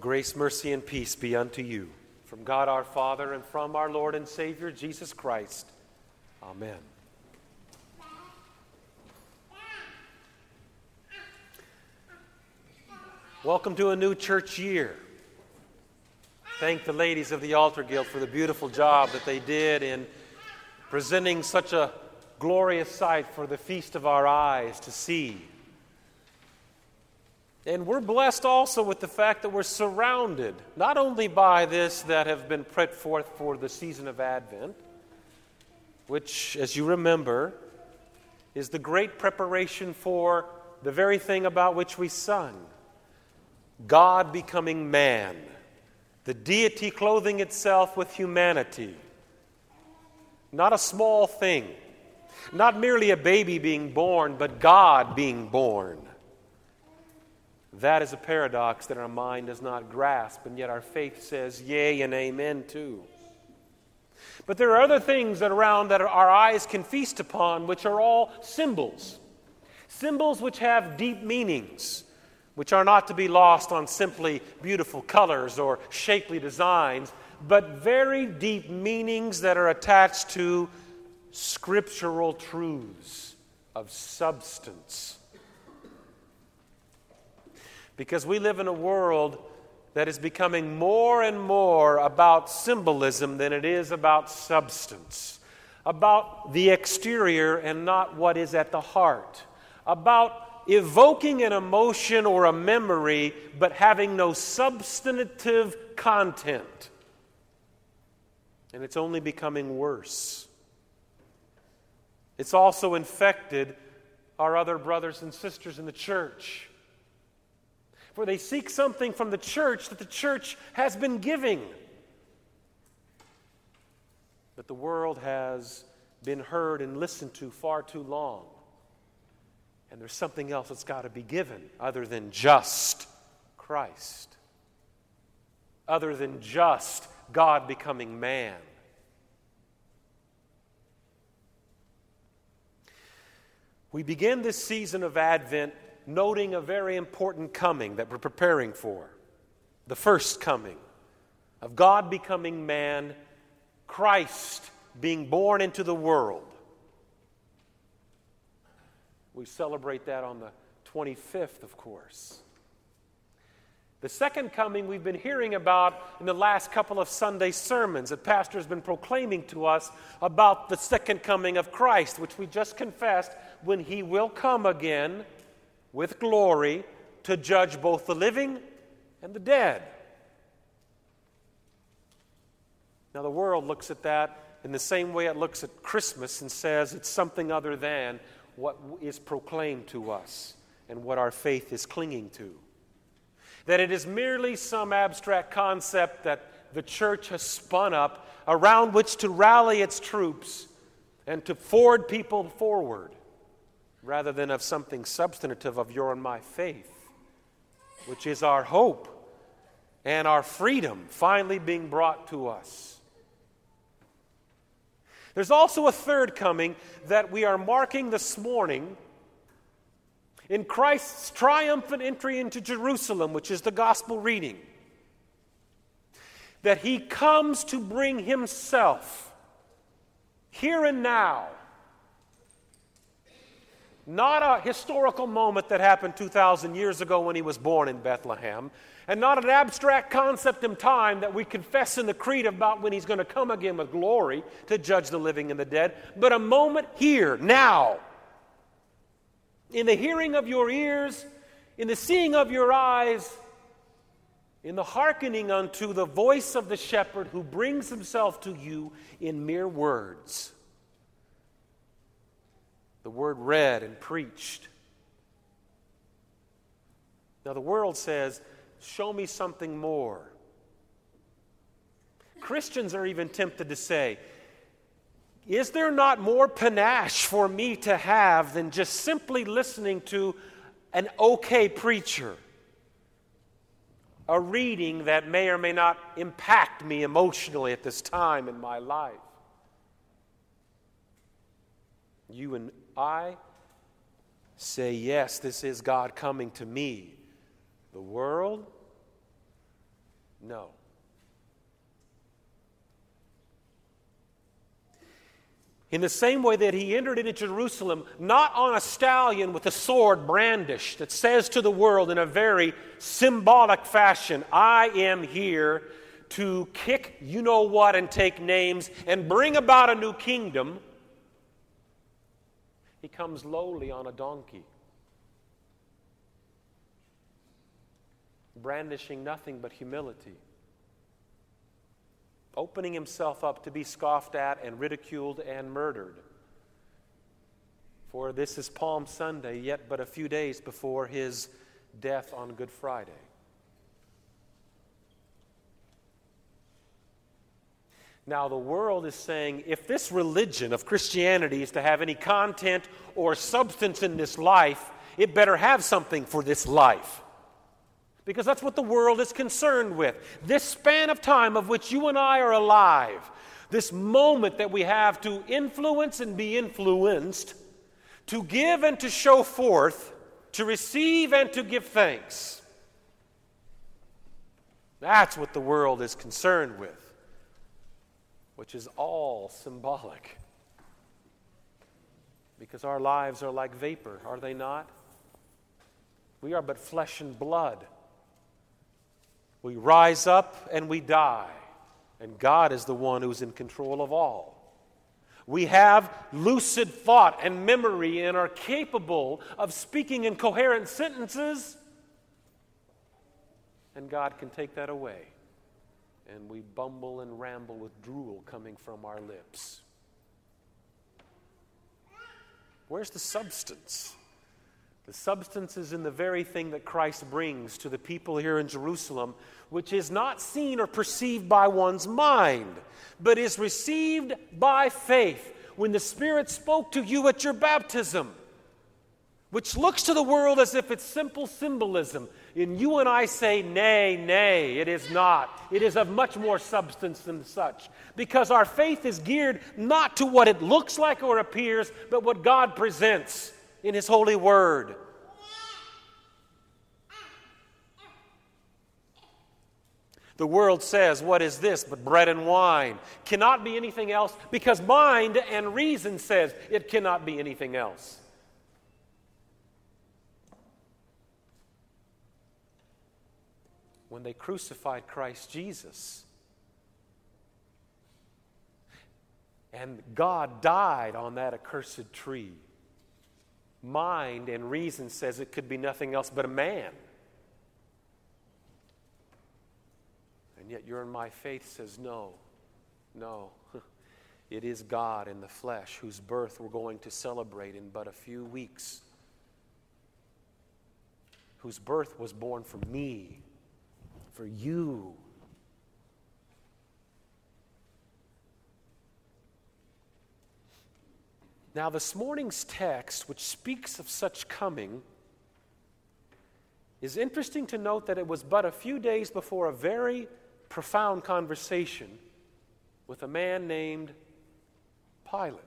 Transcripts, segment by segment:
Grace, mercy, and peace be unto you from God our Father and from our Lord and Savior Jesus Christ. Amen. Welcome to a new church year. Thank the ladies of the Altar Guild for the beautiful job that they did in presenting such a glorious sight for the feast of our eyes to see. And we're blessed also with the fact that we're surrounded not only by this that have been put forth for the season of Advent, which, as you remember, is the great preparation for the very thing about which we sung God becoming man, the deity clothing itself with humanity. Not a small thing, not merely a baby being born, but God being born. That is a paradox that our mind does not grasp, and yet our faith says yea and amen too. But there are other things that around that our eyes can feast upon, which are all symbols. Symbols which have deep meanings, which are not to be lost on simply beautiful colors or shapely designs, but very deep meanings that are attached to scriptural truths of substance because we live in a world that is becoming more and more about symbolism than it is about substance, about the exterior and not what is at the heart, about evoking an emotion or a memory but having no substantive content. And it's only becoming worse. It's also infected our other brothers and sisters in the church for they seek something from the church that the church has been giving. But the world has been heard and listened to far too long. And there's something else that's got to be given other than just Christ, other than just God becoming man. We begin this season of Advent noting a very important coming that we're preparing for the first coming of God becoming man, Christ being born into the world. We celebrate that on the 25th, of course. The second coming we've been hearing about in the last couple of Sunday sermons that Pastor has been proclaiming to us about the second coming of Christ, which we just confessed when he will come again with glory to judge both the living and the dead. Now, the world looks at that in the same way it looks at Christmas and says it's something other than what is proclaimed to us and what our faith is clinging to. That it is merely some abstract concept that the church has spun up around which to rally its troops and to forward people forward rather than of something substantive of your and my faith, which is our hope and our freedom finally being brought to us. There's also a third coming that we are marking this morning in Christ's triumphant entry into Jerusalem, which is the gospel reading. That he comes to bring himself here and now not a historical moment that happened 2,000 years ago when he was born in Bethlehem, and not an abstract concept in time that we confess in the creed about when he's going to come again with glory to judge the living and the dead, but a moment here, now. In the hearing of your ears, in the seeing of your eyes, in the hearkening unto the voice of the shepherd who brings himself to you in mere words the word read and preached. Now, the world says, Show me something more. Christians are even tempted to say, Is there not more panache for me to have than just simply listening to an okay preacher? A reading that may or may not impact me emotionally at this time in my life. You and I say, Yes, this is God coming to me. The world No. In the same way that he entered into Jerusalem, not on a stallion with a sword brandished, that says to the world in a very symbolic fashion, I am here to kick you know what and take names and bring about a new kingdom. He comes lowly on a donkey, brandishing nothing but humility opening himself up to be scoffed at and ridiculed and murdered. For this is Palm Sunday, yet but a few days before his death on Good Friday. Now, the world is saying if this religion of Christianity is to have any content or substance in this life, it better have something for this life. Because that's what the world is concerned with. This span of time of which you and I are alive, this moment that we have to influence and be influenced, to give and to show forth, to receive and to give thanks. That's what the world is concerned with, which is all symbolic. Because our lives are like vapor, are they not? We are but flesh and blood. We rise up and we die, and God is the one who's in control of all. We have lucid thought and memory and are capable of speaking in coherent sentences, and God can take that away. And we bumble and ramble with drool coming from our lips. Where's the substance? The substance is in the very thing that Christ brings to the people here in Jerusalem, which is not seen or perceived by one's mind, but is received by faith when the Spirit spoke to you at your baptism, which looks to the world as if it's simple symbolism. And you and I say, nay, nay, it is not. It is of much more substance than such. Because our faith is geared not to what it looks like or appears, but what God presents in His holy word. The world says, What is this but bread and wine? Cannot be anything else because mind and reason says it cannot be anything else. When they crucified Christ Jesus, and God died on that accursed tree mind and reason says it could be nothing else but a man. And yet your and my faith says, no, no. It is God in the flesh whose birth we're going to celebrate in but a few weeks, whose birth was born for me, for you. Now, this morning's text, which speaks of such coming, is interesting to note that it was but a few days before a very profound conversation with a man named Pilate,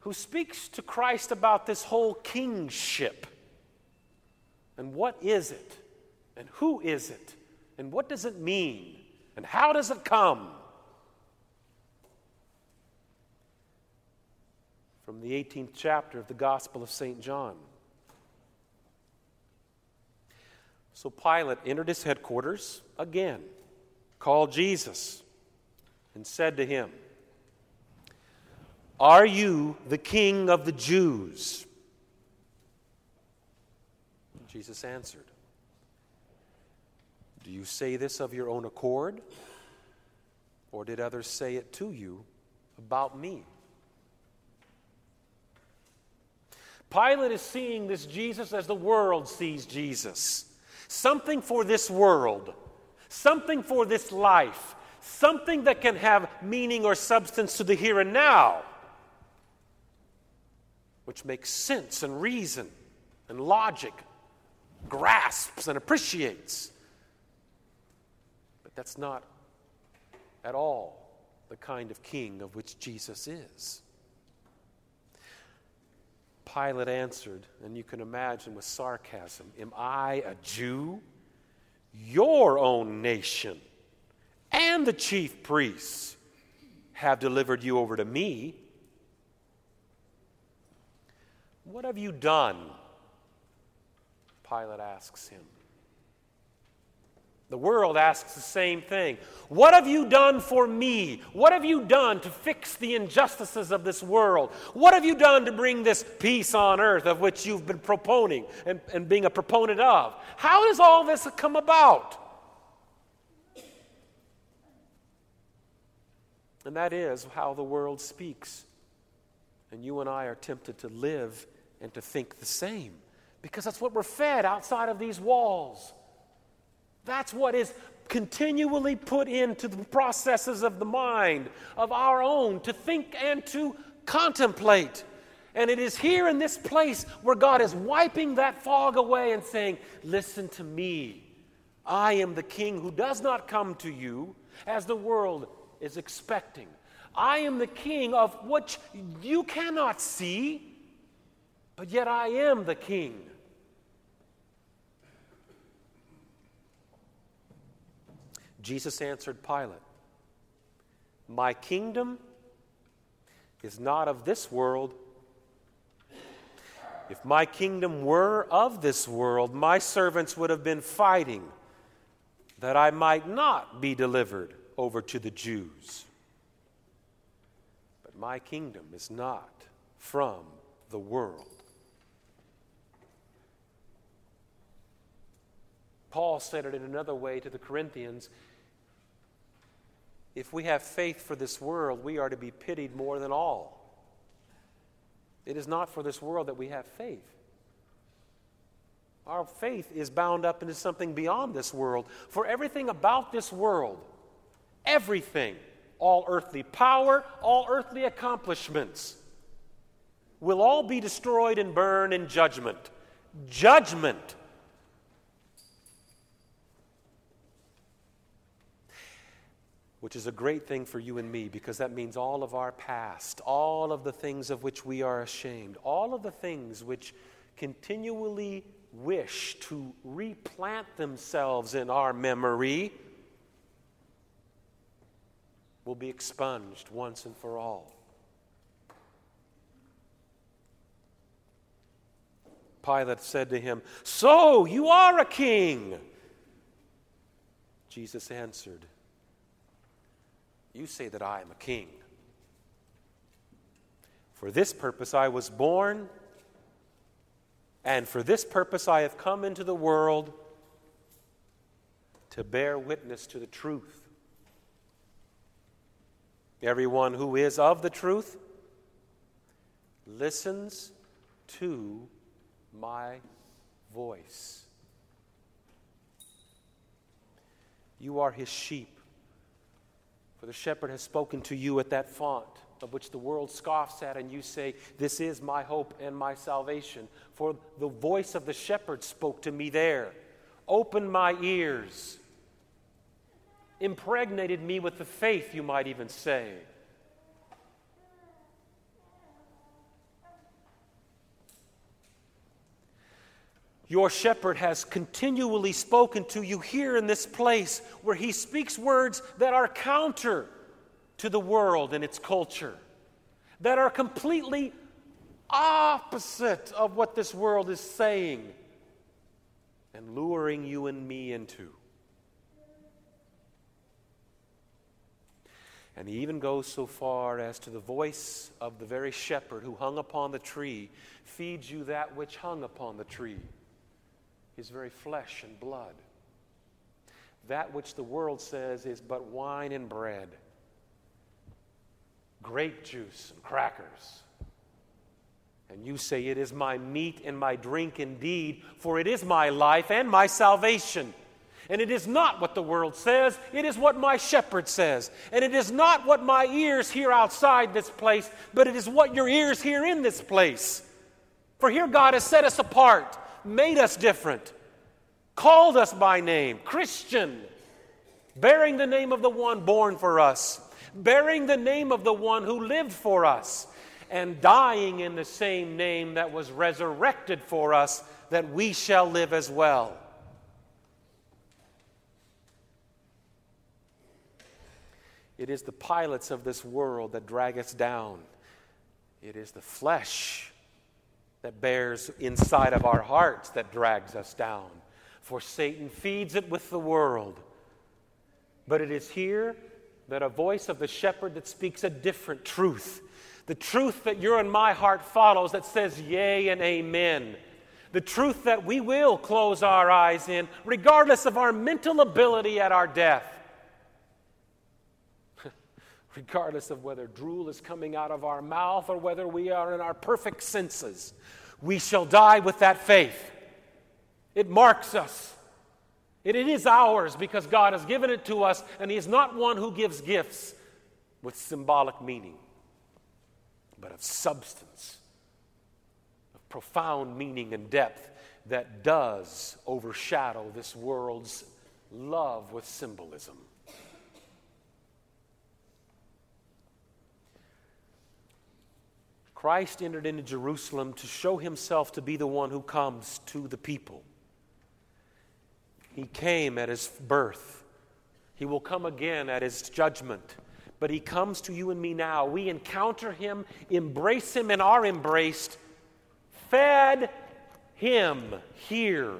who speaks to Christ about this whole kingship. And what is it? And who is it? And what does it mean? And how does it come? from the 18th chapter of the Gospel of St. John. So Pilate entered his headquarters again, called Jesus, and said to him, Are you the king of the Jews? Jesus answered, Do you say this of your own accord? Or did others say it to you about me? Pilate is seeing this Jesus as the world sees Jesus something for this world, something for this life, something that can have meaning or substance to the here and now, which makes sense and reason and logic, grasps and appreciates. But that's not at all the kind of king of which Jesus is. Pilate answered, and you can imagine with sarcasm, Am I a Jew? your own nation and the chief priests have delivered you over to me. What have you done? Pilate asks him. The world asks the same thing. What have you done for me? What have you done to fix the injustices of this world? What have you done to bring this peace on earth of which you've been proponing and, and being a proponent of? How does all this come about? And that is how the world speaks. And you and I are tempted to live and to think the same because that's what we're fed outside of these walls. That's what is continually put into the processes of the mind, of our own, to think and to contemplate. And it is here in this place where God is wiping that fog away and saying, Listen to me. I am the king who does not come to you as the world is expecting. I am the king of which you cannot see, but yet I am the king. Jesus answered Pilate, My kingdom is not of this world. If my kingdom were of this world, my servants would have been fighting that I might not be delivered over to the Jews. But my kingdom is not from the world. Paul said it in another way to the Corinthians if we have faith for this world, we are to be pitied more than all. It is not for this world that we have faith. Our faith is bound up into something beyond this world. For everything about this world, everything, all earthly power, all earthly accomplishments, will all be destroyed and burned in judgment. Judgment. Which is a great thing for you and me because that means all of our past, all of the things of which we are ashamed, all of the things which continually wish to replant themselves in our memory will be expunged once and for all. Pilate said to him, So you are a king. Jesus answered, you say that I am a king. For this purpose I was born, and for this purpose I have come into the world to bear witness to the truth. Everyone who is of the truth listens to my voice. You are his sheep. For the shepherd has spoken to you at that font of which the world scoffs at, and you say, This is my hope and my salvation. For the voice of the shepherd spoke to me there, opened my ears, impregnated me with the faith, you might even say. Your shepherd has continually spoken to you here in this place where he speaks words that are counter to the world and its culture, that are completely opposite of what this world is saying and luring you and me into. And he even goes so far as to the voice of the very shepherd who hung upon the tree feeds you that which hung upon the tree his very flesh and blood. That which the world says is but wine and bread, grape juice and crackers. And you say, It is my meat and my drink indeed, for it is my life and my salvation. And it is not what the world says, it is what my shepherd says. And it is not what my ears hear outside this place, but it is what your ears hear in this place. For here God has set us apart made us different, called us by name, Christian, bearing the name of the one born for us, bearing the name of the one who lived for us, and dying in the same name that was resurrected for us, that we shall live as well. It is the Pilates of this world that drag us down. It is the flesh that bears inside of our hearts that drags us down. For Satan feeds it with the world. But it is here that a voice of the shepherd that speaks a different truth. The truth that your and my heart follows that says yea and amen. The truth that we will close our eyes in, regardless of our mental ability at our death regardless of whether drool is coming out of our mouth or whether we are in our perfect senses. We shall die with that faith. It marks us. It, it is ours because God has given it to us, and He is not one who gives gifts with symbolic meaning, but of substance, of profound meaning and depth that does overshadow this world's love with symbolism. Christ entered into Jerusalem to show himself to be the one who comes to the people. He came at his birth. He will come again at his judgment. But he comes to you and me now. We encounter him, embrace him, and are embraced, fed him here.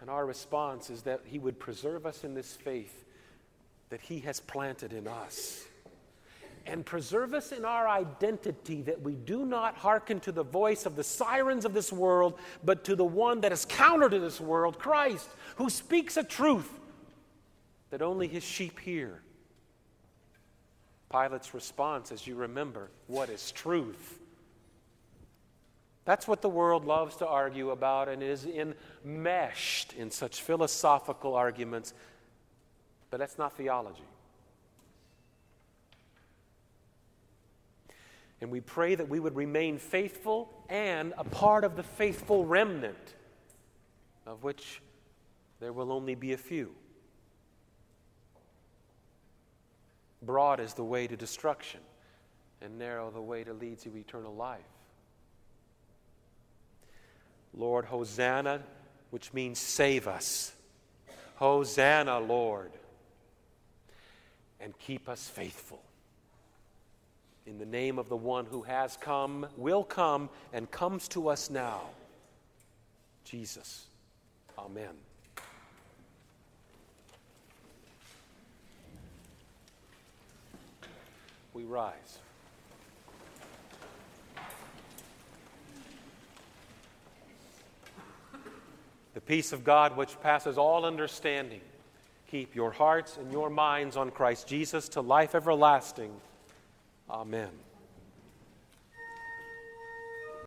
And our response is that he would preserve us in this faith that he has planted in us and preserve us in our identity that we do not hearken to the voice of the sirens of this world, but to the one that is counter to this world, Christ, who speaks a truth that only his sheep hear. Pilate's response, as you remember, what is truth? That's what the world loves to argue about and is enmeshed in such philosophical arguments. But that's not theology. And we pray that we would remain faithful and a part of the faithful remnant, of which there will only be a few. Broad is the way to destruction, and narrow the way to lead to eternal life. Lord, Hosanna, which means save us. Hosanna, Lord, and keep us faithful in the name of the one who has come, will come, and comes to us now, Jesus. Amen. We rise. The peace of God, which passes all understanding, keep your hearts and your minds on Christ Jesus to life everlasting. Amen.